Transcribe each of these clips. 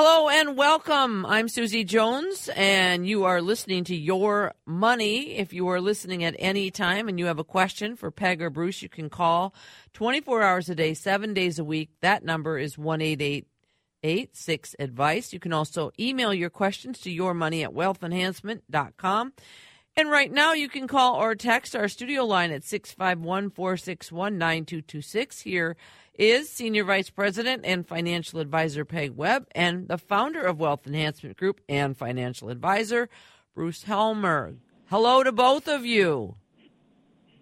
Hello and welcome. I'm Susie Jones, and you are listening to Your Money. If you are listening at any time and you have a question for Peg or Bruce, you can call 24 hours a day, seven days a week. That number is 1 6 Advice. You can also email your questions to yourmoney at wealthenhancement.com. And right now, you can call or text our studio line at 651 461 9226. Here is Senior Vice President and Financial Advisor Peg Webb and the founder of Wealth Enhancement Group and financial advisor Bruce Helmer. Hello to both of you.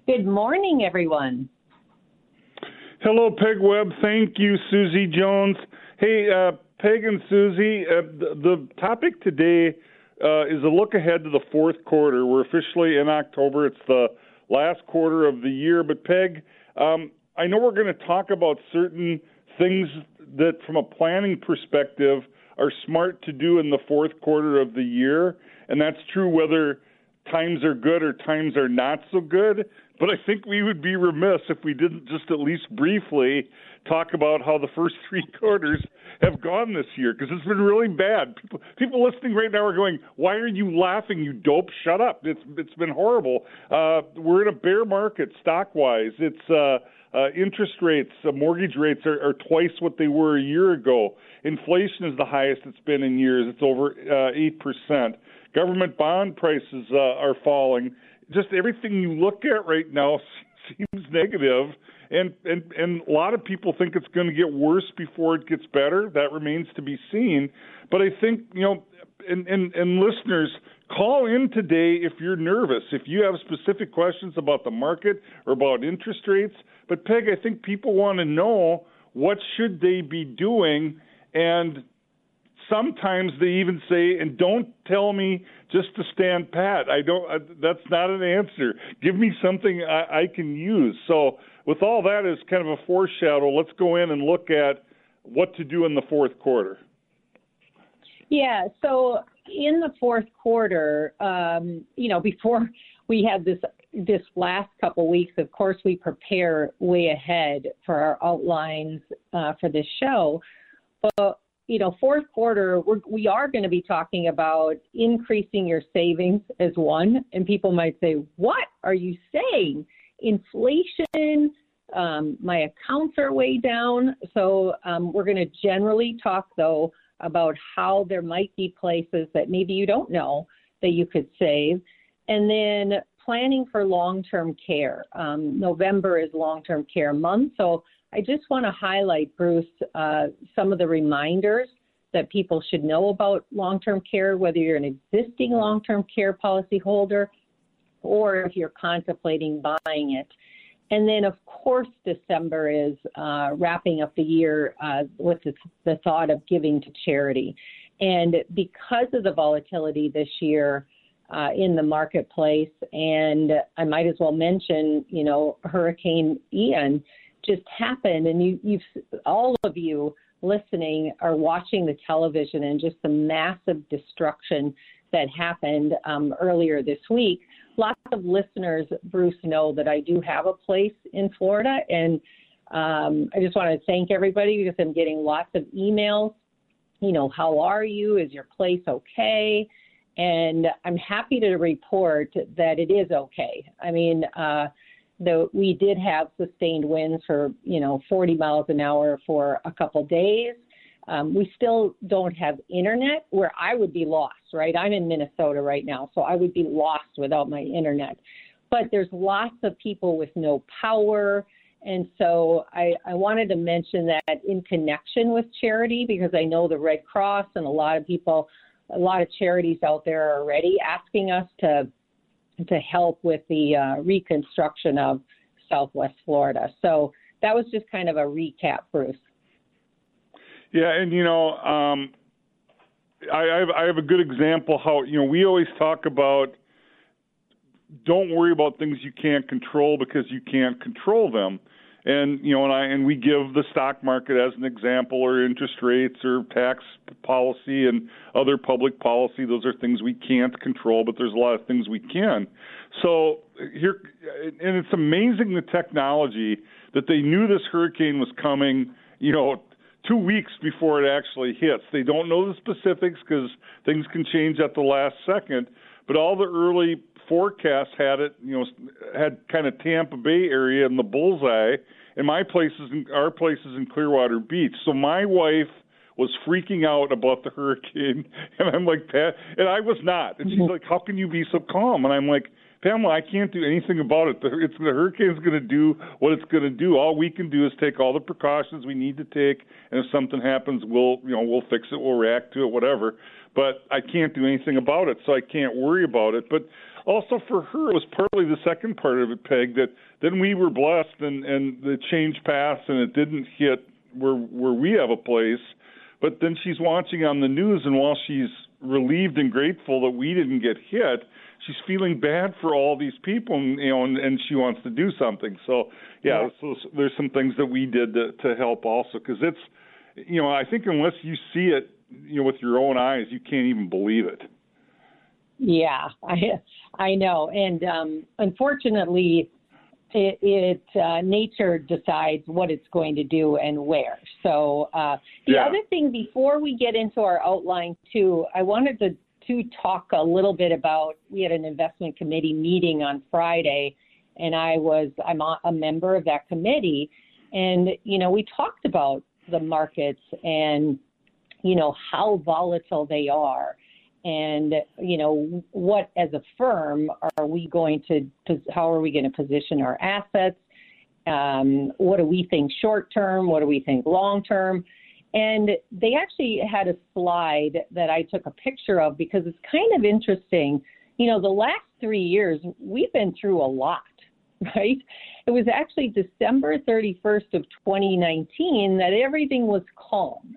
Good morning, everyone. Hello, Peg Webb. Thank you, Susie Jones. Hey, uh, Peg and Susie, uh, the, the topic today uh, is a look ahead to the fourth quarter. We're officially in October. It's the last quarter of the year. But Peg, um, I know we're going to talk about certain things that, from a planning perspective, are smart to do in the fourth quarter of the year, and that's true whether times are good or times are not so good. But I think we would be remiss if we didn't just at least briefly talk about how the first three quarters have gone this year because it's been really bad. People people listening right now are going, "Why are you laughing, you dope? Shut up!" It's it's been horrible. Uh, we're in a bear market stock wise. It's uh, uh, interest rates, uh, mortgage rates are, are twice what they were a year ago. Inflation is the highest it's been in years. It's over uh, eight percent. Government bond prices uh, are falling. Just everything you look at right now seems negative and and and a lot of people think it's going to get worse before it gets better. That remains to be seen. But I think you know, and and, and listeners. Call in today if you're nervous, if you have specific questions about the market or about interest rates. But Peg, I think people want to know what should they be doing and sometimes they even say and don't tell me just to stand pat i don't uh, that's not an answer give me something I, I can use so with all that as kind of a foreshadow, let's go in and look at what to do in the fourth quarter. Yeah, so in the fourth quarter, um, you know, before we had this this last couple weeks, of course, we prepare way ahead for our outlines uh, for this show. But you know, fourth quarter, we're, we are going to be talking about increasing your savings as one. And people might say, "What are you saying?" inflation. Um, my accounts are way down. So um, we're going to generally talk, though, about how there might be places that maybe you don't know that you could save. And then planning for long term care. Um, November is long term care month. So I just want to highlight, Bruce, uh, some of the reminders that people should know about long term care, whether you're an existing long term care policy holder or if you're contemplating buying it. And then, of course, December is uh, wrapping up the year uh, with the, the, thought of giving to charity. And because of the volatility this year uh, in the marketplace, and I might as well mention, you know, Hurricane Ian just happened, and you, you've all of you listening are watching the television and just the massive destruction that happened um, earlier this week lots of listeners, Bruce, know that I do have a place in Florida, and um, I just want to thank everybody because I'm getting lots of emails. You know, how are you? Is your place okay? And I'm happy to report that it is okay. I mean, uh, the, we did have sustained winds for you know 40 miles an hour for a couple days. Um, we still don't have internet where I would be lost, right? I'm in Minnesota right now, so I would be lost without my internet. But there's lots of people with no power. And so I, I wanted to mention that in connection with charity because I know the Red Cross and a lot of people, a lot of charities out there are already asking us to to help with the uh, reconstruction of Southwest Florida. So that was just kind of a recap, Bruce. Yeah, and you know, um, I, I, have, I have a good example how you know we always talk about don't worry about things you can't control because you can't control them. And you know, and I and we give the stock market as an example, or interest rates, or tax policy, and other public policy. Those are things we can't control, but there's a lot of things we can. So here, and it's amazing the technology that they knew this hurricane was coming. You know, two weeks before it actually hits. They don't know the specifics because things can change at the last second. But all the early forecasts had it, you know, had kind of Tampa Bay area in the bullseye, and my place is in, our place is in Clearwater Beach. So my wife was freaking out about the hurricane, and I'm like, Pat, and I was not. And she's mm-hmm. like, How can you be so calm? And I'm like, Pamela, I can't do anything about it. The, it's, the hurricane's going to do what it's going to do. All we can do is take all the precautions we need to take, and if something happens, we'll you know we'll fix it, we'll react to it, whatever. But I can't do anything about it, so I can't worry about it. But also for her, it was partly the second part of it, Peg, that then we were blessed and and the change passed and it didn't hit where where we have a place. But then she's watching on the news, and while she's relieved and grateful that we didn't get hit, she's feeling bad for all these people, and, you know, and, and she wants to do something. So yeah, yeah. So there's some things that we did to, to help also because it's, you know, I think unless you see it, you know, with your own eyes, you can't even believe it. Yeah, I I know, and um, unfortunately, it, it uh, nature decides what it's going to do and where. So uh, the yeah. other thing before we get into our outline too, I wanted to to talk a little bit about. We had an investment committee meeting on Friday, and I was I'm a member of that committee, and you know we talked about the markets and you know how volatile they are and you know what as a firm are we going to how are we going to position our assets? Um, what do we think short term what do we think long term and they actually had a slide that i took a picture of because it's kind of interesting. You know the last three years we've been through a lot right? It was actually december 31st of 2019 that everything was calm.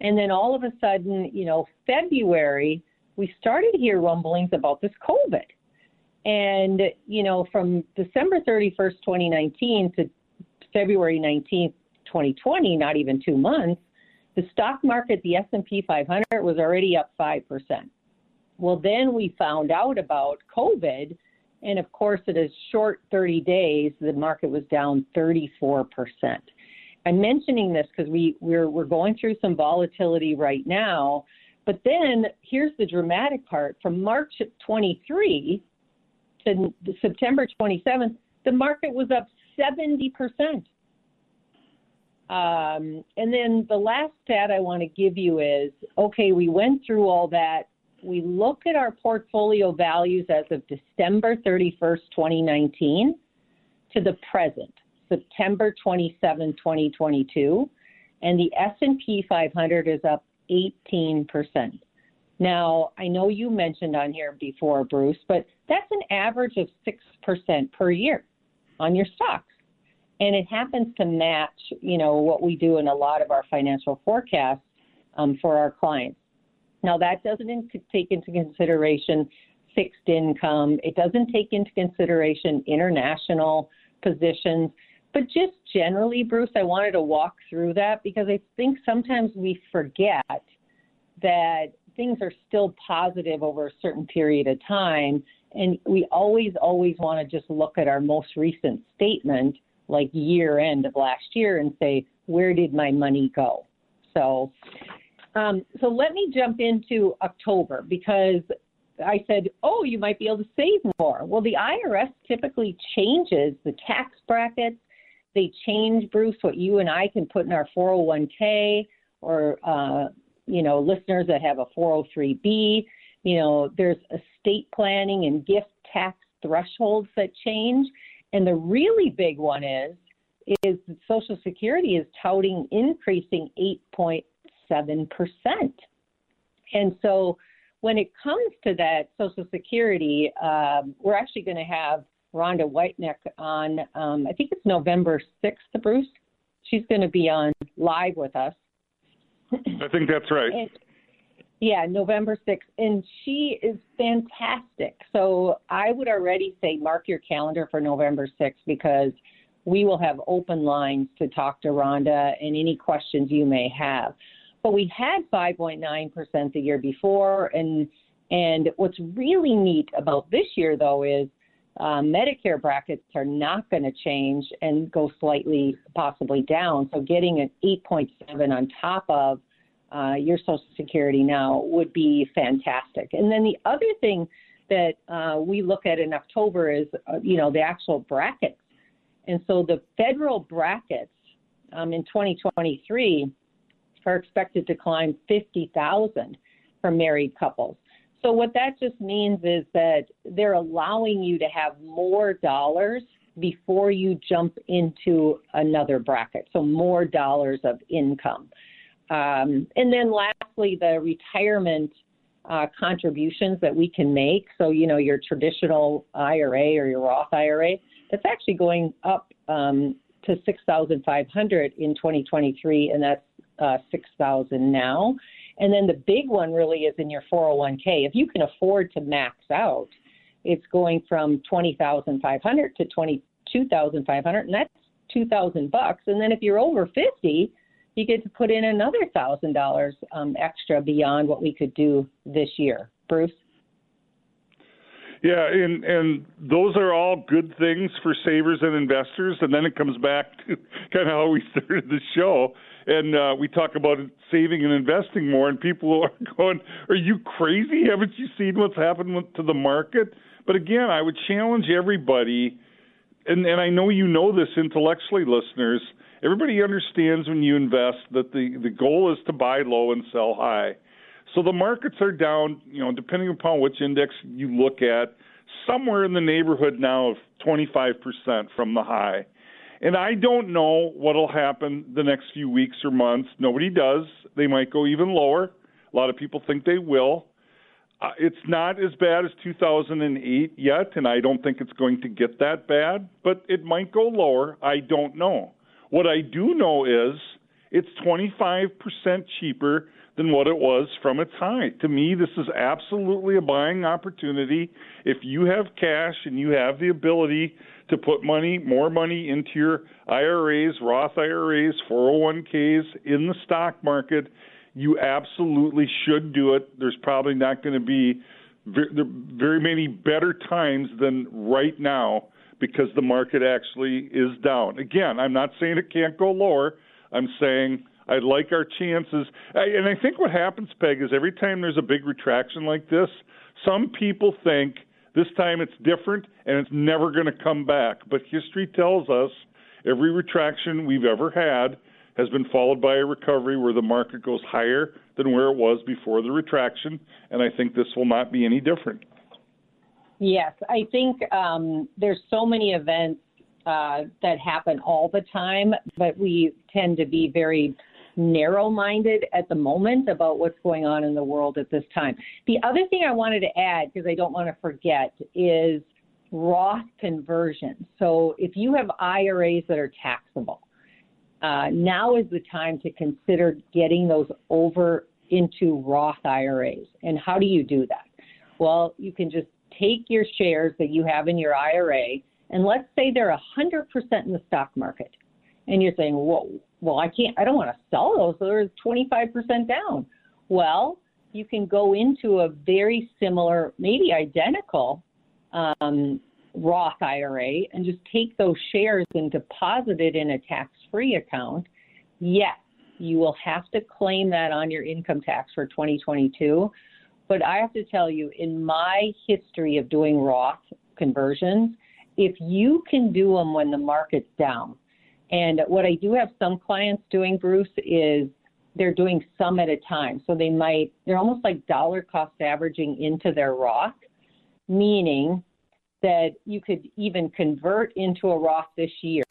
And then all of a sudden you know february we started to hear rumblings about this COVID. And, you know, from December 31st, 2019 to February 19th, 2020, not even two months, the stock market, the S&P 500 was already up 5%. Well, then we found out about COVID, and of course, in a short 30 days, the market was down 34%. I'm mentioning this because we, we're, we're going through some volatility right now, but then here's the dramatic part from March 23 to September 27th, the market was up 70%. Um, and then the last stat I want to give you is okay, we went through all that. We look at our portfolio values as of December 31st, 2019 to the present, September 27, 2022, and the S&P 500 is up 18%. Now, I know you mentioned on here before, Bruce, but that's an average of 6% per year on your stocks. And it happens to match, you know, what we do in a lot of our financial forecasts um, for our clients. Now, that doesn't in- take into consideration fixed income. It doesn't take into consideration international positions. But just generally, Bruce, I wanted to walk through that because I think sometimes we forget that things are still positive over a certain period of time. And we always, always want to just look at our most recent statement, like year end of last year, and say, where did my money go? So, um, so let me jump into October because I said, oh, you might be able to save more. Well, the IRS typically changes the tax brackets they change, Bruce, what you and I can put in our 401k or, uh, you know, listeners that have a 403b. You know, there's estate planning and gift tax thresholds that change. And the really big one is, is Social Security is touting increasing 8.7%. And so when it comes to that Social Security, um, we're actually going to have Rhonda Whiteneck on, um, I think it's November 6th, Bruce. She's going to be on live with us. I think that's right. And, yeah, November 6th. And she is fantastic. So I would already say mark your calendar for November 6th because we will have open lines to talk to Rhonda and any questions you may have. But we had 5.9% the year before. And, and what's really neat about this year, though, is Uh, Medicare brackets are not going to change and go slightly, possibly down. So getting an 8.7 on top of uh, your Social Security now would be fantastic. And then the other thing that uh, we look at in October is, uh, you know, the actual brackets. And so the federal brackets um, in 2023 are expected to climb 50,000 for married couples. So what that just means is that they're allowing you to have more dollars before you jump into another bracket. So more dollars of income. Um, and then lastly, the retirement uh, contributions that we can make. So, you know, your traditional IRA or your Roth IRA, that's actually going up um, to 6,500 in 2023, and that's uh, 6,000 now. And then the big one really is in your 401k. If you can afford to max out, it's going from 20,500 to 22,500, and that's 2,000 bucks. And then if you're over 50, you get to put in another thousand um, dollars extra beyond what we could do this year. Bruce. Yeah, and and those are all good things for savers and investors. And then it comes back to kind of how we started the show, and uh, we talk about saving and investing more, and people are going, "Are you crazy? Haven't you seen what's happened to the market?" But again, I would challenge everybody, and and I know you know this intellectually, listeners. Everybody understands when you invest that the the goal is to buy low and sell high. So the markets are down, you know, depending upon which index you look at, somewhere in the neighborhood now of 25% from the high. And I don't know what'll happen the next few weeks or months. Nobody does. They might go even lower. A lot of people think they will. Uh, it's not as bad as 2008 yet, and I don't think it's going to get that bad, but it might go lower. I don't know. What I do know is it's 25% cheaper than what it was from its high. To me, this is absolutely a buying opportunity. If you have cash and you have the ability to put money, more money into your IRAs, Roth IRAs, 401ks in the stock market, you absolutely should do it. There's probably not going to be very many better times than right now because the market actually is down. Again, I'm not saying it can't go lower. I'm saying I like our chances. And I think what happens, Peg, is every time there's a big retraction like this, some people think this time it's different and it's never going to come back. But history tells us every retraction we've ever had has been followed by a recovery where the market goes higher than where it was before the retraction. And I think this will not be any different. Yes, I think um, there's so many events uh, that happen all the time, but we tend to be very narrow minded at the moment about what's going on in the world at this time. The other thing I wanted to add, because I don't want to forget, is Roth conversion. So if you have IRAs that are taxable, uh, now is the time to consider getting those over into Roth IRAs. And how do you do that? Well, you can just take your shares that you have in your IRA, and let's say they're 100% in the stock market. And you're saying, well, well, I can't, I don't want to sell those. They're 25% down. Well, you can go into a very similar, maybe identical um, Roth IRA and just take those shares and deposit it in a tax free account. Yes, you will have to claim that on your income tax for 2022. But I have to tell you, in my history of doing Roth conversions, if you can do them when the market's down, and what I do have some clients doing, Bruce, is they're doing some at a time. So they might, they're almost like dollar cost averaging into their Roth, meaning that you could even convert into a Roth this year,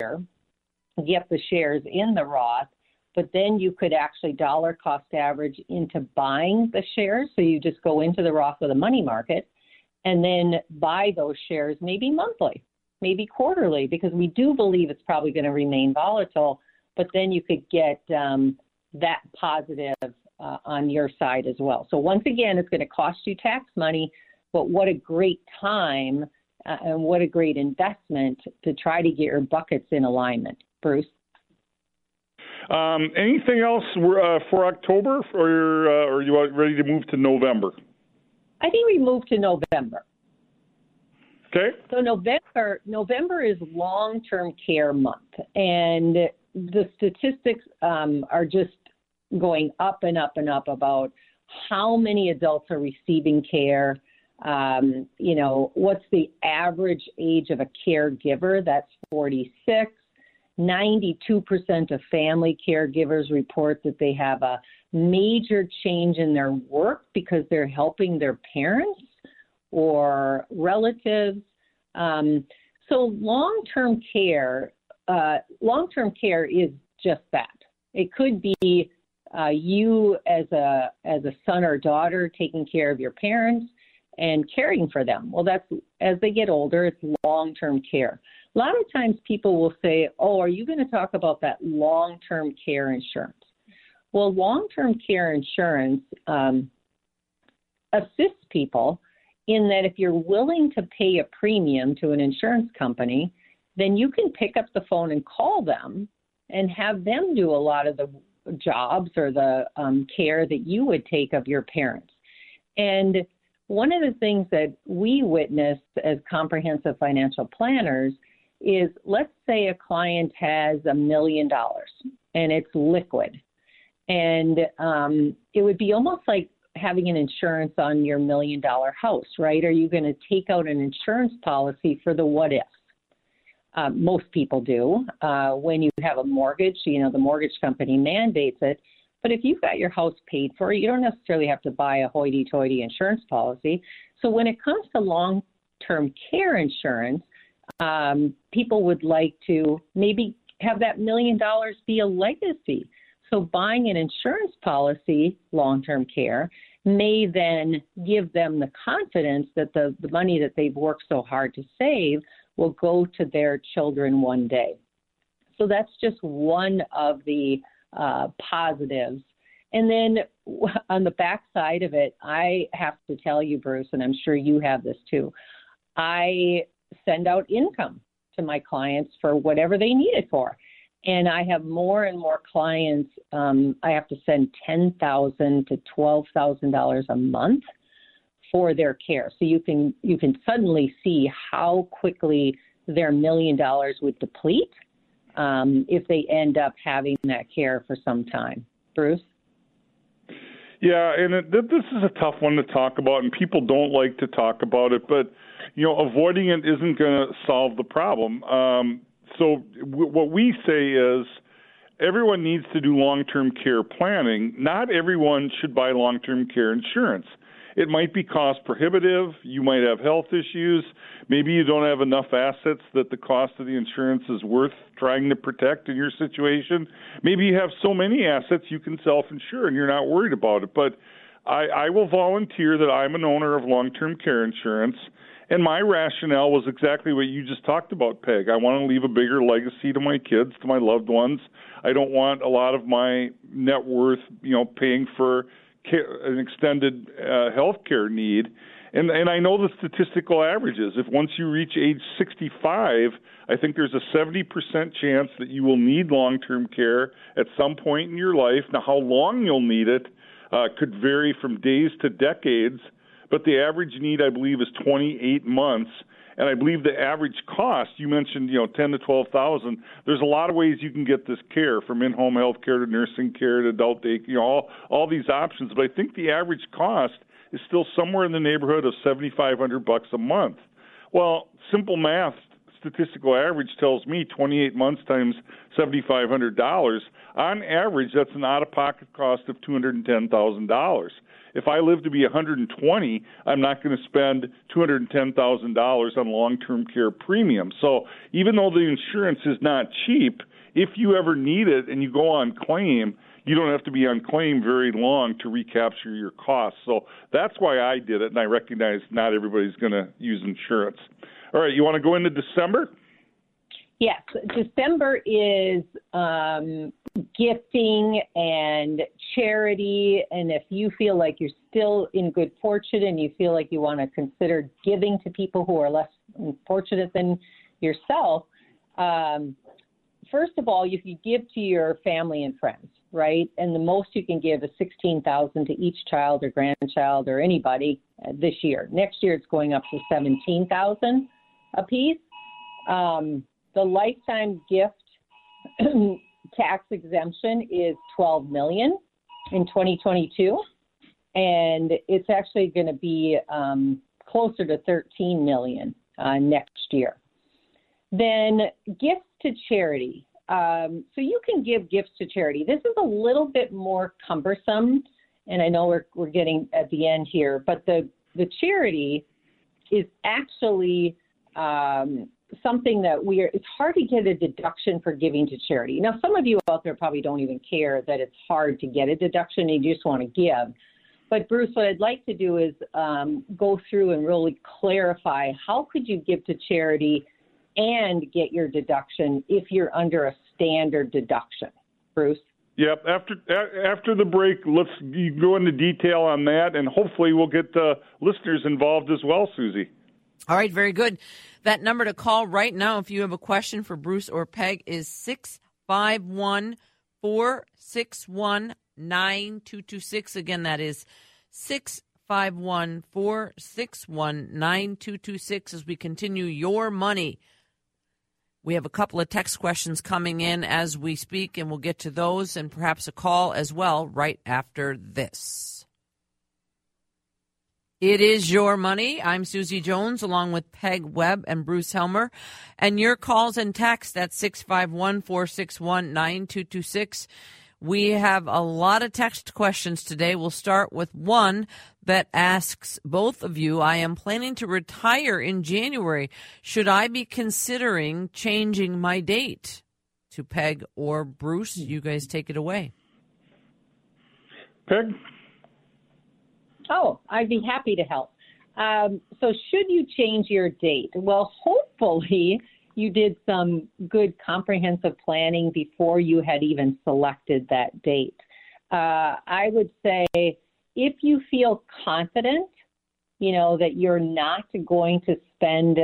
get the shares in the Roth, but then you could actually dollar cost average into buying the shares. So you just go into the Roth with a money market and then buy those shares maybe monthly, maybe quarterly, because we do believe it's probably going to remain volatile. But then you could get um, that positive uh, on your side as well. So once again, it's going to cost you tax money, but what a great time uh, and what a great investment to try to get your buckets in alignment. Bruce? Um, anything else uh, for October, or uh, are you ready to move to November? I think we move to November. Okay. So November November is long term care month, and the statistics um, are just going up and up and up about how many adults are receiving care. Um, you know, what's the average age of a caregiver? That's 46. 92% of family caregivers report that they have a major change in their work because they're helping their parents or relatives. Um, so long term care, uh, long term care is just that. It could be uh, you as a as a son or daughter taking care of your parents and caring for them. Well, that's as they get older, it's long term care. A lot of times people will say, "Oh, are you going to talk about that long term care insurance?" Well, long term care insurance um, assists people in that if you're willing to pay a premium to an insurance company, then you can pick up the phone and call them and have them do a lot of the jobs or the um, care that you would take of your parents. And one of the things that we witness as comprehensive financial planners is let's say a client has a million dollars and it's liquid. And um, it would be almost like having an insurance on your million dollar house, right? Are you going to take out an insurance policy for the what if? Uh, most people do. Uh, when you have a mortgage, you know, the mortgage company mandates it. But if you've got your house paid for, you don't necessarily have to buy a hoity toity insurance policy. So when it comes to long term care insurance, um, people would like to maybe have that million dollars be a legacy. So buying an insurance policy, long term care, may then give them the confidence that the, the money that they've worked so hard to save will go to their children one day. So that's just one of the uh, positives. And then on the back side of it, I have to tell you, Bruce, and I'm sure you have this too. I send out income to my clients for whatever they need it for and I have more and more clients. Um, I have to send ten thousand to twelve thousand dollars a month for their care. So you can you can suddenly see how quickly their million dollars would deplete um, if they end up having that care for some time. Bruce. Yeah, and it, this is a tough one to talk about, and people don't like to talk about it. But you know, avoiding it isn't going to solve the problem. Um, so w- what we say is everyone needs to do long-term care planning. Not everyone should buy long-term care insurance. It might be cost prohibitive. You might have health issues. Maybe you don't have enough assets that the cost of the insurance is worth trying to protect in your situation. Maybe you have so many assets you can self insure and you're not worried about it. But I, I will volunteer that I'm an owner of long term care insurance. And my rationale was exactly what you just talked about, Peg. I want to leave a bigger legacy to my kids, to my loved ones. I don't want a lot of my net worth, you know, paying for care, an extended uh, health care need. And and I know the statistical averages. If once you reach age 65, I think there's a 70% chance that you will need long-term care at some point in your life. Now, how long you'll need it uh, could vary from days to decades but the average need, I believe, is 28 months. And I believe the average cost you mentioned, you know, 10 to 12,000. There's a lot of ways you can get this care, from in-home health care to nursing care to adult day, you know, all all these options. But I think the average cost is still somewhere in the neighborhood of 7,500 bucks a month. Well, simple math, statistical average tells me 28 months times $7,500. On average, that's an out-of-pocket cost of $210,000. If I live to be 120, I'm not going to spend $210,000 on long-term care premium. So even though the insurance is not cheap, if you ever need it and you go on claim, you don't have to be on claim very long to recapture your costs. So that's why I did it, and I recognize not everybody's going to use insurance. All right, you want to go into December? Yes, December is um, gifting and charity. And if you feel like you're still in good fortune and you feel like you want to consider giving to people who are less fortunate than yourself, um, first of all, you can give to your family and friends, right? And the most you can give is sixteen thousand to each child or grandchild or anybody uh, this year. Next year, it's going up to seventeen thousand a piece. Um, the lifetime gift tax exemption is 12 million in 2022, and it's actually going to be um, closer to 13 million uh, next year. Then gifts to charity. Um, so you can give gifts to charity. This is a little bit more cumbersome, and I know we're we're getting at the end here, but the the charity is actually um, something that we are. It's hard to get a deduction for giving to charity. Now, some of you out there probably don't even care that it's hard to get a deduction; you just want to give. But Bruce, what I'd like to do is um, go through and really clarify how could you give to charity and get your deduction if you're under a standard deduction. Bruce? Yep. After after the break, let's go into detail on that, and hopefully we'll get the listeners involved as well, Susie. All right, very good. That number to call right now, if you have a question for Bruce or Peg, is six five one four six one nine two two six. Again, that is six five one four six one nine two two six. As we continue your money we have a couple of text questions coming in as we speak, and we'll get to those and perhaps a call as well right after this. It is your money. I'm Susie Jones along with Peg Webb and Bruce Helmer. And your calls and texts at 651 461 9226. We have a lot of text questions today. We'll start with one that asks both of you I am planning to retire in January. Should I be considering changing my date? To Peg or Bruce, you guys take it away. Peg? Oh, I'd be happy to help. Um, so, should you change your date? Well, hopefully, you did some good comprehensive planning before you had even selected that date. Uh, I would say if you feel confident, you know, that you're not going to spend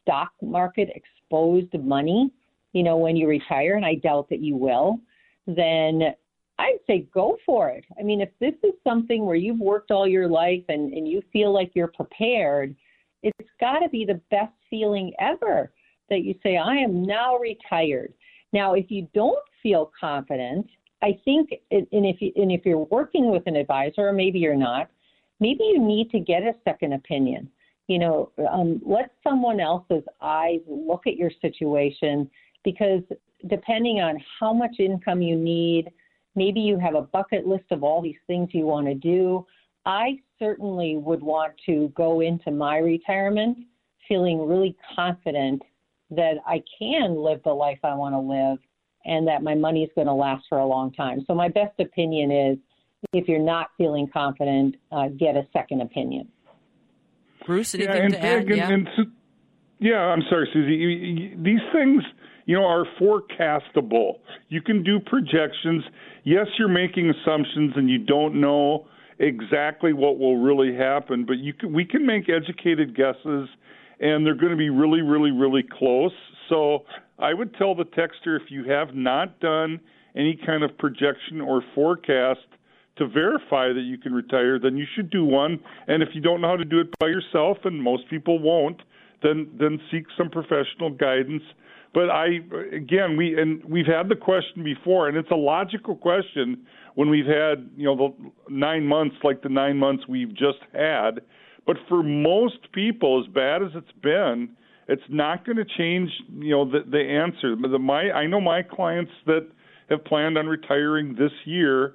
stock market exposed money, you know, when you retire, and I doubt that you will, then I'd say go for it. I mean, if this is something where you've worked all your life and, and you feel like you're prepared, it's got to be the best feeling ever that you say, I am now retired. Now, if you don't feel confident, I think, and if you, and if you're working with an advisor, or maybe you're not, maybe you need to get a second opinion. You know, um, let someone else's eyes look at your situation because depending on how much income you need, maybe you have a bucket list of all these things you want to do. I certainly would want to go into my retirement feeling really confident that I can live the life I want to live and that my money is going to last for a long time. So my best opinion is if you're not feeling confident, uh, get a second opinion. Bruce, anything yeah, and, to add? yeah. And, yeah, I'm sorry, Susie. These things, you know, are forecastable. You can do projections. Yes, you're making assumptions, and you don't know exactly what will really happen, but you can, we can make educated guesses and they're going to be really, really, really close. So I would tell the texter if you have not done any kind of projection or forecast to verify that you can retire, then you should do one. And if you don't know how to do it by yourself, and most people won't, then then seek some professional guidance. But I again we and we've had the question before, and it's a logical question when we've had you know the nine months like the nine months we've just had but for most people, as bad as it's been, it's not going to change. You know the the answer. The, my I know my clients that have planned on retiring this year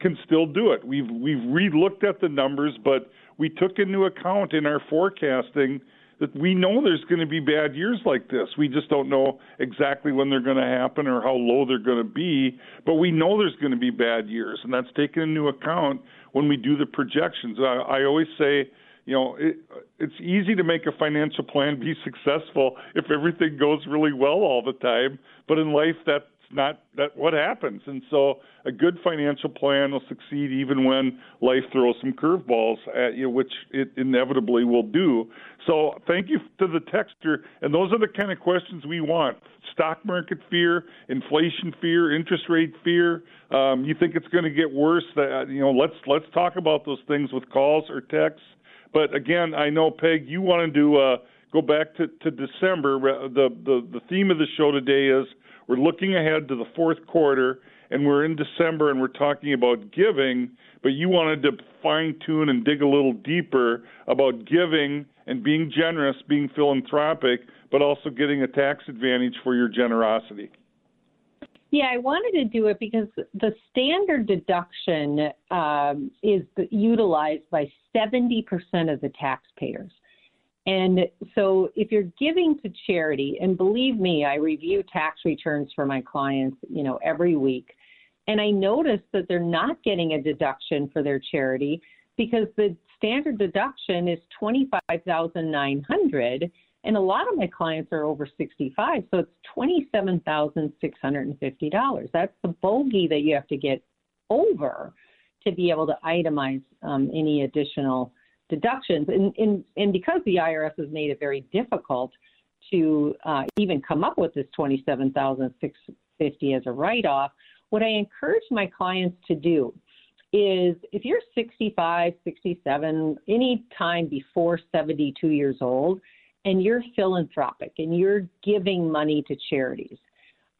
can still do it. We've we've re-looked at the numbers, but we took into account in our forecasting that we know there's going to be bad years like this. We just don't know exactly when they're going to happen or how low they're going to be, but we know there's going to be bad years, and that's taken into account when we do the projections. I, I always say, you know, it, it's easy to make a financial plan be successful if everything goes really well all the time, but in life that's not that what happens. And so a good financial plan will succeed even when life throws some curveballs at you, which it inevitably will do. So thank you to the texter, and those are the kind of questions we want: stock market fear, inflation fear, interest rate fear. Um, you think it's going to get worse? That you know, let's let's talk about those things with calls or texts. But again, I know Peg, you want to a go back to, to December. The, the the theme of the show today is we're looking ahead to the fourth quarter, and we're in December, and we're talking about giving. But you wanted to fine tune and dig a little deeper about giving and being generous, being philanthropic, but also getting a tax advantage for your generosity. Yeah, I wanted to do it because the standard deduction um, is utilized by 70% of the taxpayers. And so if you're giving to charity, and believe me, I review tax returns for my clients, you know, every week. And I notice that they're not getting a deduction for their charity because the standard deduction is 25,900 and a lot of my clients are over 65, so it's $27,650. That's the bogey that you have to get over to be able to itemize um, any additional deductions. And, and, and because the IRS has made it very difficult to uh, even come up with this 27650 as a write-off, what I encourage my clients to do is if you're 65, 67, any time before 72 years old, and you're philanthropic and you're giving money to charities,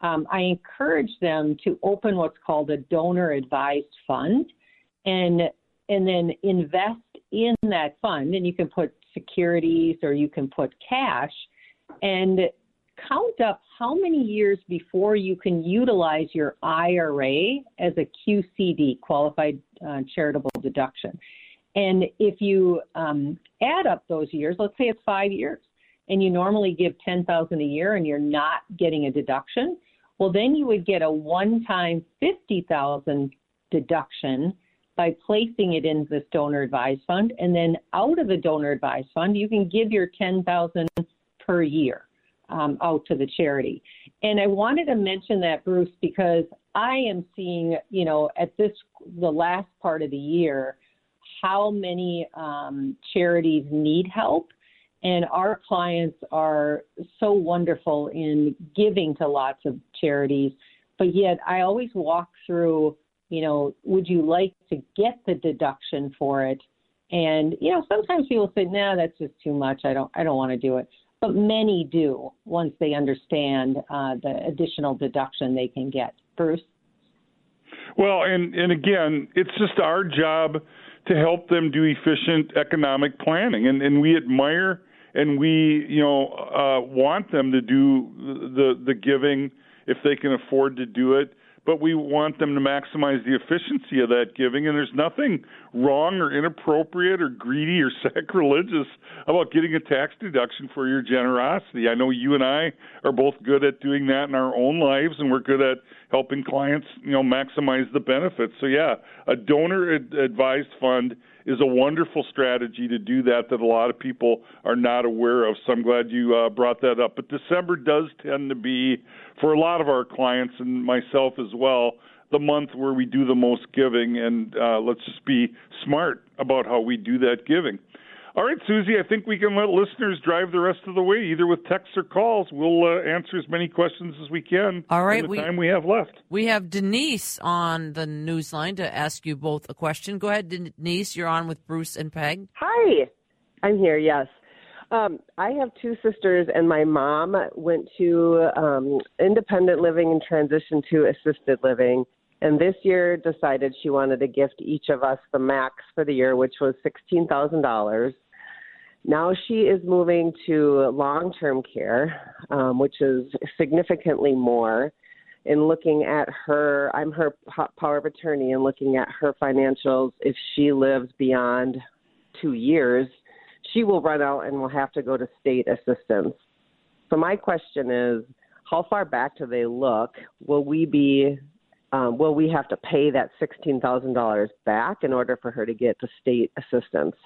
um, I encourage them to open what's called a donor advised fund and and then invest in that fund and you can put securities or you can put cash and count up how many years before you can utilize your IRA as a QCD, qualified uh, charitable deduction. And if you um, add up those years, let's say it's five years, and you normally give 10,000 a year and you're not getting a deduction, well then you would get a one-time 50,000 deduction by placing it in this donor advised fund and then out of the donor advised fund you can give your 10,000 per year um, out to the charity. And I wanted to mention that Bruce because I am seeing, you know, at this the last part of the year how many um, charities need help and our clients are so wonderful in giving to lots of charities. But yet, I always walk through, you know, would you like to get the deduction for it? And you know, sometimes people say, "No, nah, that's just too much. I don't, I don't want to do it." But many do once they understand uh, the additional deduction they can get. Bruce. Well, and and again, it's just our job to help them do efficient economic planning, and and we admire and we you know uh, want them to do the the giving if they can afford to do it but we want them to maximize the efficiency of that giving and there's nothing wrong or inappropriate or greedy or sacrilegious about getting a tax deduction for your generosity. I know you and i are both good at doing that in our own lives and we're good at helping clients you know maximize the benefits. So yeah a donor advised fund is a wonderful strategy to do that that a lot of people are not aware of. So I'm glad you uh, brought that up. But December does tend to be, for a lot of our clients and myself as well, the month where we do the most giving. And uh, let's just be smart about how we do that giving. All right, Susie, I think we can let listeners drive the rest of the way, either with texts or calls. We'll uh, answer as many questions as we can. All right, in the we, time we have left. We have Denise on the news line to ask you both a question. Go ahead, Denise. You're on with Bruce and Peg. Hi, I'm here. Yes. Um, I have two sisters, and my mom went to um, independent living and transitioned to assisted living and this year decided she wanted to gift each of us the max for the year, which was $16,000. Now she is moving to long term care, um, which is significantly more. In looking at her, I'm her power of attorney, and looking at her financials, if she lives beyond two years, she will run out and will have to go to state assistance. So, my question is how far back do they look? Will we be um, will we have to pay that $16,000 back in order for her to get the state assistance?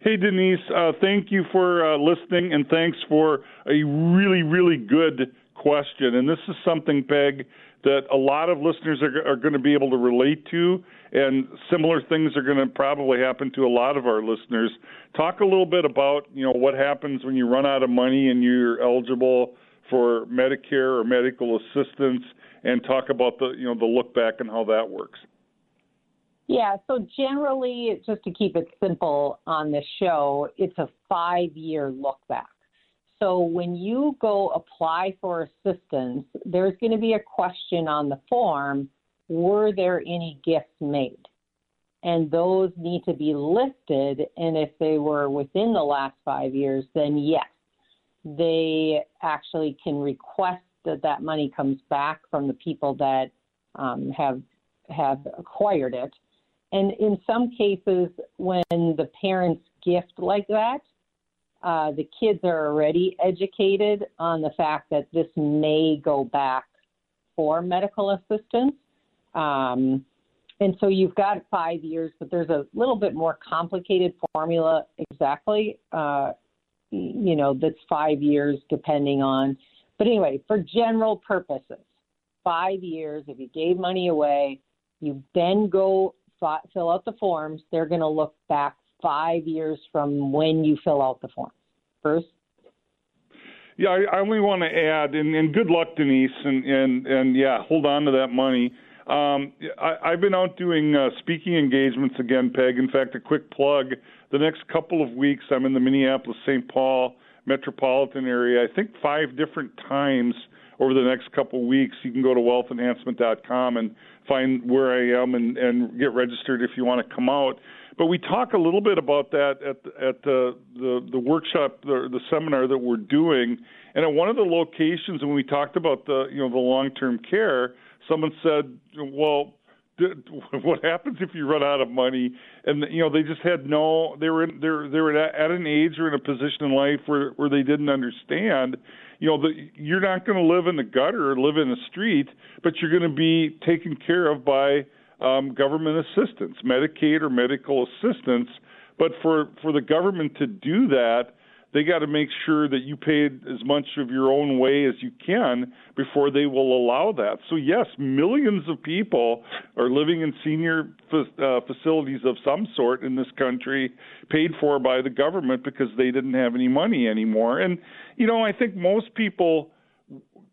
Hey, Denise, uh, thank you for uh, listening and thanks for a really, really good question. And this is something, Peg, that a lot of listeners are, are going to be able to relate to, and similar things are going to probably happen to a lot of our listeners. Talk a little bit about, you know, what happens when you run out of money and you're eligible for Medicare or medical assistance and talk about the you know the look back and how that works. Yeah, so generally, just to keep it simple on the show, it's a five year look back. So when you go apply for assistance, there's going to be a question on the form were there any gifts made? And those need to be listed. And if they were within the last five years, then yes, they actually can request that that money comes back from the people that um, have have acquired it. And in some cases, when the parents gift like that, uh, the kids are already educated on the fact that this may go back for medical assistance. Um, and so you've got five years, but there's a little bit more complicated formula exactly. Uh, you know, that's five years depending on. But anyway, for general purposes, five years, if you gave money away, you then go fill out the forms. They're going to look back five years from when you fill out the forms. Bruce? Yeah, I, I only want to add, and, and good luck, Denise, and, and, and yeah, hold on to that money. Um, I, I've been out doing uh, speaking engagements again, Peg. In fact, a quick plug. The next couple of weeks, I'm in the Minneapolis St. Paul metropolitan area, I think five different times over the next couple of weeks. You can go to wealthenhancement.com and find where I am and, and get registered if you want to come out. But we talk a little bit about that at at the the, the workshop, the, the seminar that we're doing, and at one of the locations when we talked about the you know the long term care, someone said, well. What happens if you run out of money? And you know they just had no. They were in, they were they were at an age or in a position in life where where they didn't understand you know, that you're not going to live in the gutter or live in the street, but you're going to be taken care of by um, government assistance, Medicaid or medical assistance. But for for the government to do that, they got to make sure that you paid as much of your own way as you can before they will allow that. So yes, millions of people are living in senior uh, facilities of some sort in this country, paid for by the government because they didn't have any money anymore. And you know, I think most people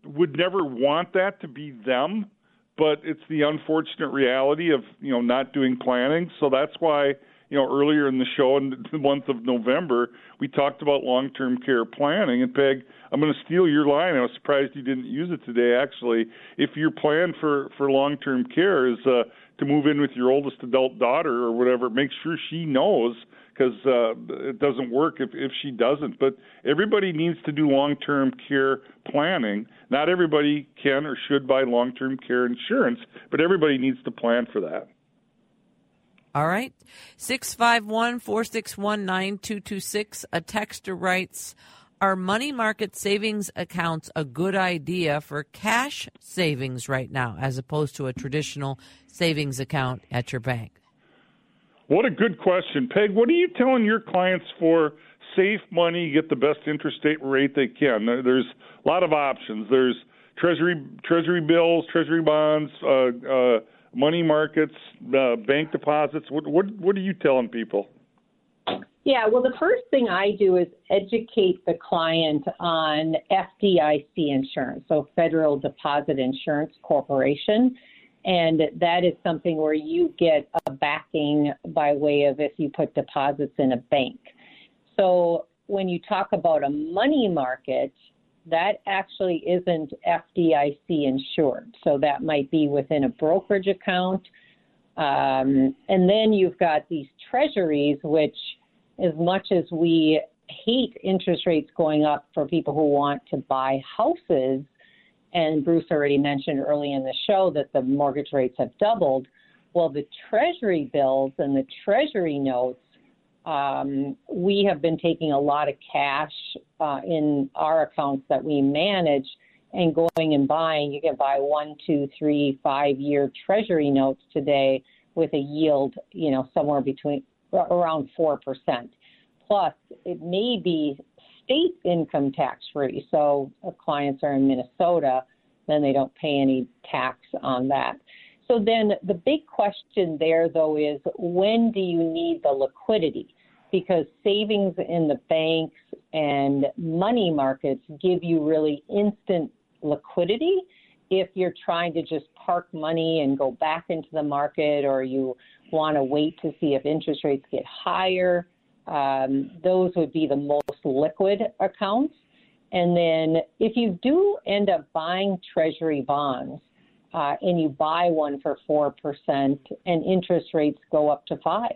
would never want that to be them but it's the unfortunate reality of you know not doing planning. So that's why you know earlier in the show in the month of November we talked about long-term care planning. And Peg, I'm going to steal your line. I was surprised you didn't use it today. Actually, if your plan for for long-term care is uh, to move in with your oldest adult daughter or whatever, make sure she knows because uh, it doesn't work if, if she doesn't. But everybody needs to do long term care planning. Not everybody can or should buy long term care insurance, but everybody needs to plan for that. All right. 651 461 9226. A texter writes Are money market savings accounts a good idea for cash savings right now as opposed to a traditional savings account at your bank? What a good question, Peg. What are you telling your clients for safe money, get the best interest rate they can? There's a lot of options. There's treasury treasury bills, treasury bonds, uh, uh, money markets, uh, bank deposits. What, what what are you telling people? Yeah, well, the first thing I do is educate the client on FDIC insurance, so Federal Deposit Insurance Corporation. And that is something where you get a backing by way of if you put deposits in a bank. So when you talk about a money market, that actually isn't FDIC insured. So that might be within a brokerage account. Um, and then you've got these treasuries, which, as much as we hate interest rates going up for people who want to buy houses, and Bruce already mentioned early in the show that the mortgage rates have doubled. Well, the Treasury bills and the Treasury notes, um, we have been taking a lot of cash uh, in our accounts that we manage and going and buying. You can buy one, two, three, five year Treasury notes today with a yield, you know, somewhere between around 4%. Plus, it may be state income tax free. So if clients are in Minnesota, then they don't pay any tax on that. So then the big question there though is when do you need the liquidity? Because savings in the banks and money markets give you really instant liquidity if you're trying to just park money and go back into the market or you want to wait to see if interest rates get higher. Um, those would be the most liquid accounts. And then if you do end up buying treasury bonds uh, and you buy one for 4% and interest rates go up to 5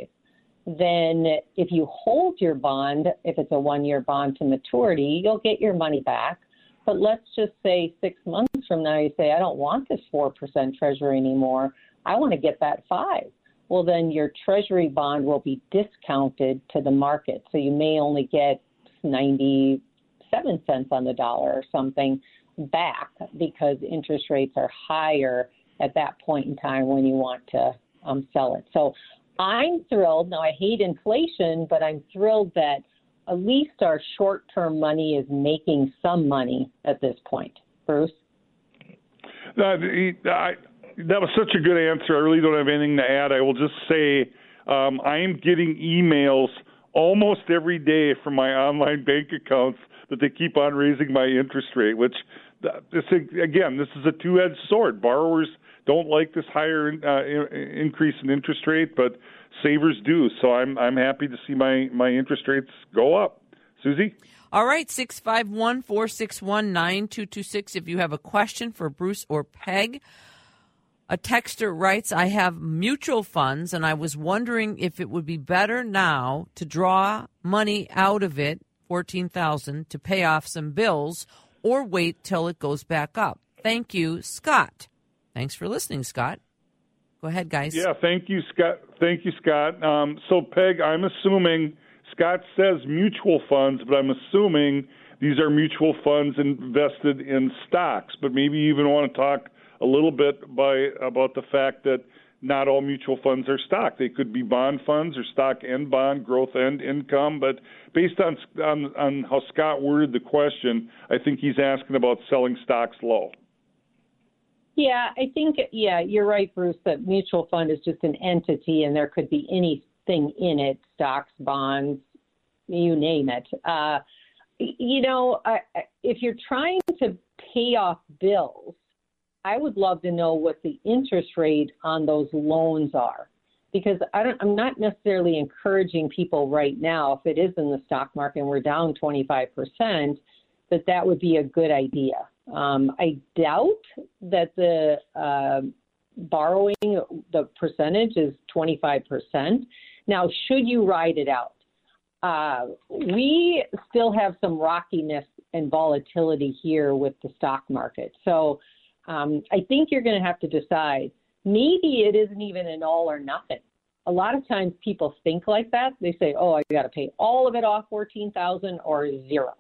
then if you hold your bond, if it's a one year bond to maturity, you'll get your money back. But let's just say six months from now, you say, I don't want this 4% treasury anymore. I want to get that five. Well, then your treasury bond will be discounted to the market. So you may only get 97 cents on the dollar or something back because interest rates are higher at that point in time when you want to um, sell it. So I'm thrilled. Now, I hate inflation, but I'm thrilled that at least our short term money is making some money at this point. Bruce? Uh, I, that was such a good answer. I really don't have anything to add. I will just say um, I am getting emails almost every day from my online bank accounts that they keep on raising my interest rate, which this again, this is a two-edged sword. Borrowers don't like this higher uh, increase in interest rate, but savers do. So I'm I'm happy to see my my interest rates go up. Susie. All right, 651 461 9226. If you have a question for Bruce or Peg, a texter writes, I have mutual funds and I was wondering if it would be better now to draw money out of it, 14,000 to pay off some bills or wait till it goes back up. Thank you, Scott. Thanks for listening, Scott. Go ahead, guys. Yeah, thank you, Scott. Thank you, Scott. Um, so, Peg, I'm assuming Scott says mutual funds, but I'm assuming these are mutual funds invested in stocks. But maybe you even want to talk a little bit by about the fact that not all mutual funds are stock. They could be bond funds or stock and bond, growth and income. But based on on, on how Scott worded the question, I think he's asking about selling stocks low. Yeah, I think yeah, you're right, Bruce. That mutual fund is just an entity, and there could be anything in it: stocks, bonds, you name it. Uh, you know, I, if you're trying to pay off bills I would love to know what the interest rate on those loans are because I don't, I'm not necessarily encouraging people right now, if it is in the stock market and we're down 25%, that that would be a good idea. Um, I doubt that the uh, borrowing, the percentage is 25%. Now, should you ride it out? Uh, we still have some rockiness and volatility here with the stock market. So um, I think you're going to have to decide. Maybe it isn't even an all or nothing. A lot of times people think like that. They say, "Oh, I got to pay all of it off, fourteen thousand, or zero.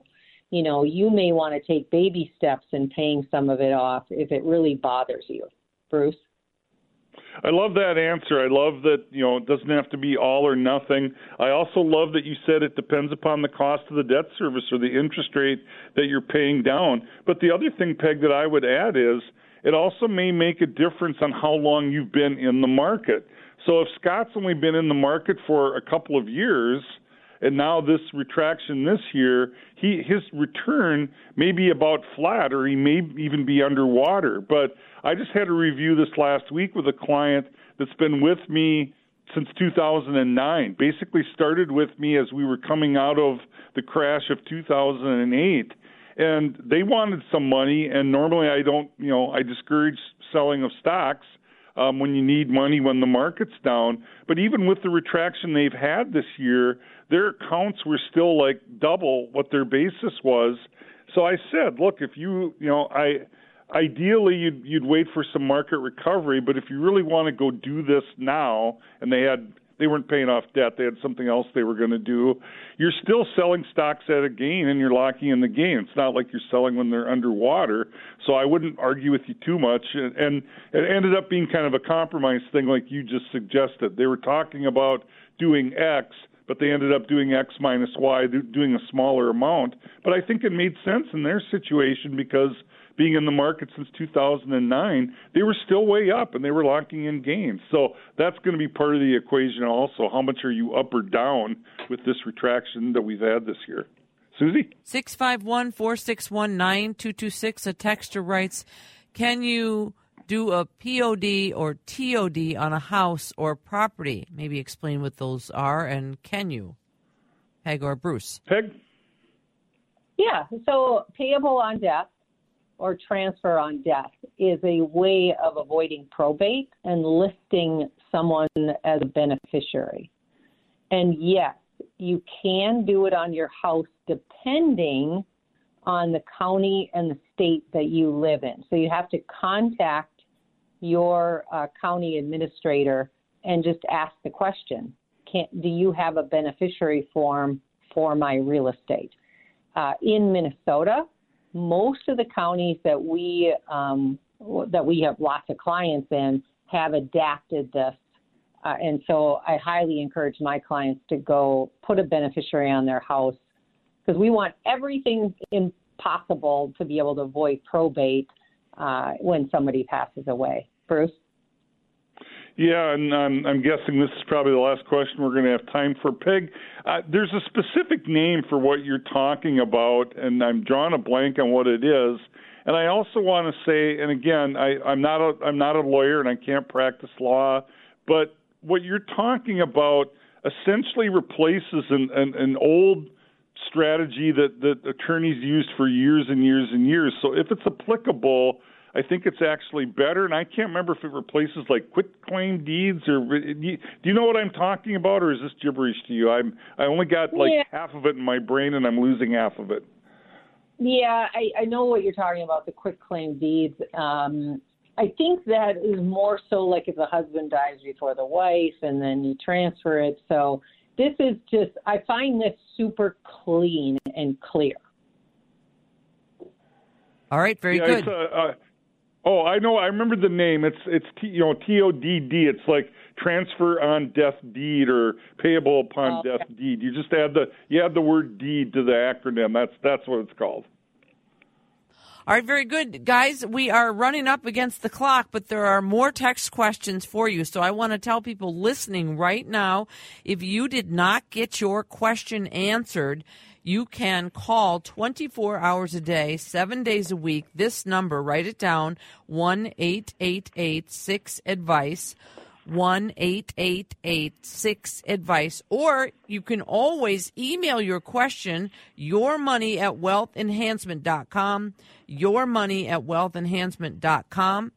You know, you may want to take baby steps in paying some of it off if it really bothers you. Bruce. I love that answer. I love that, you know, it doesn't have to be all or nothing. I also love that you said it depends upon the cost of the debt service or the interest rate that you're paying down. But the other thing, Peg, that I would add is it also may make a difference on how long you've been in the market. So if Scott's only been in the market for a couple of years, and now this retraction this year, he his return may be about flat or he may even be underwater. But I just had a review this last week with a client that's been with me since 2009. Basically started with me as we were coming out of the crash of 2008 and they wanted some money and normally I don't, you know, I discourage selling of stocks um, when you need money when the market's down. But even with the retraction they've had this year, their accounts were still like double what their basis was. So I said, look, if you, you know, I ideally you'd you'd wait for some market recovery, but if you really want to go do this now, and they had they weren't paying off debt, they had something else they were going to do. You're still selling stocks at a gain, and you're locking in the gain. It's not like you're selling when they're underwater. So I wouldn't argue with you too much. And, and it ended up being kind of a compromise thing, like you just suggested. They were talking about doing X but they ended up doing X minus Y, doing a smaller amount. But I think it made sense in their situation because being in the market since 2009, they were still way up and they were locking in gains. So that's going to be part of the equation also. How much are you up or down with this retraction that we've had this year? Susie? 651 461 9226. A texter writes, Can you do a POD or TOD on a house or property? Maybe explain what those are, and can you, Peg or Bruce? Peg? Yeah, so payable on death or transfer on death is a way of avoiding probate and listing someone as a beneficiary. And yes, you can do it on your house depending on the county and the state that you live in. So you have to contact your uh, county administrator and just ask the question can, Do you have a beneficiary form for my real estate? Uh, in Minnesota, most of the counties that we um, that we have lots of clients in have adapted this, uh, and so I highly encourage my clients to go put a beneficiary on their house because we want everything impossible to be able to avoid probate uh, when somebody passes away. Bruce? Yeah, and um, I'm guessing this is probably the last question we're going to have time for. Peg, uh, there's a specific name for what you're talking about, and I'm drawing a blank on what it is. And I also want to say, and again, I, I'm not a I'm not a lawyer and I can't practice law, but what you're talking about essentially replaces an, an, an old strategy that, that attorneys used for years and years and years. So if it's applicable, I think it's actually better, and I can't remember if it replaces like quit claim deeds or. Do you know what I'm talking about, or is this gibberish to you? I'm I only got like yeah. half of it in my brain, and I'm losing half of it. Yeah, I, I know what you're talking about the quit claim deeds. Um, I think that is more so like if the husband dies before the wife, and then you transfer it. So this is just I find this super clean and clear. All right, very yeah, good. Oh, I know. I remember the name. It's it's T, you know T O D D. It's like transfer on death deed or payable upon oh, death deed. You just add the you add the word deed to the acronym. That's that's what it's called. All right, very good, guys. We are running up against the clock, but there are more text questions for you. So I want to tell people listening right now if you did not get your question answered, you can call 24 hours a day, seven days a week. This number, write it down 1 888 6 Advice. 1 888 6 Advice. Or you can always email your question, your money at wealthenhancement.com. Your money at wealthenhancement.com.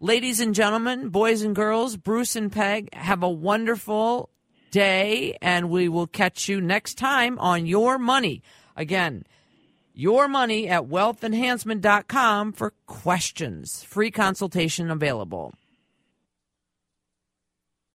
Ladies and gentlemen, boys and girls, Bruce and Peg, have a wonderful day, and we will catch you next time on Your Money. Again, your money at wealthenhancement.com for questions. Free consultation available.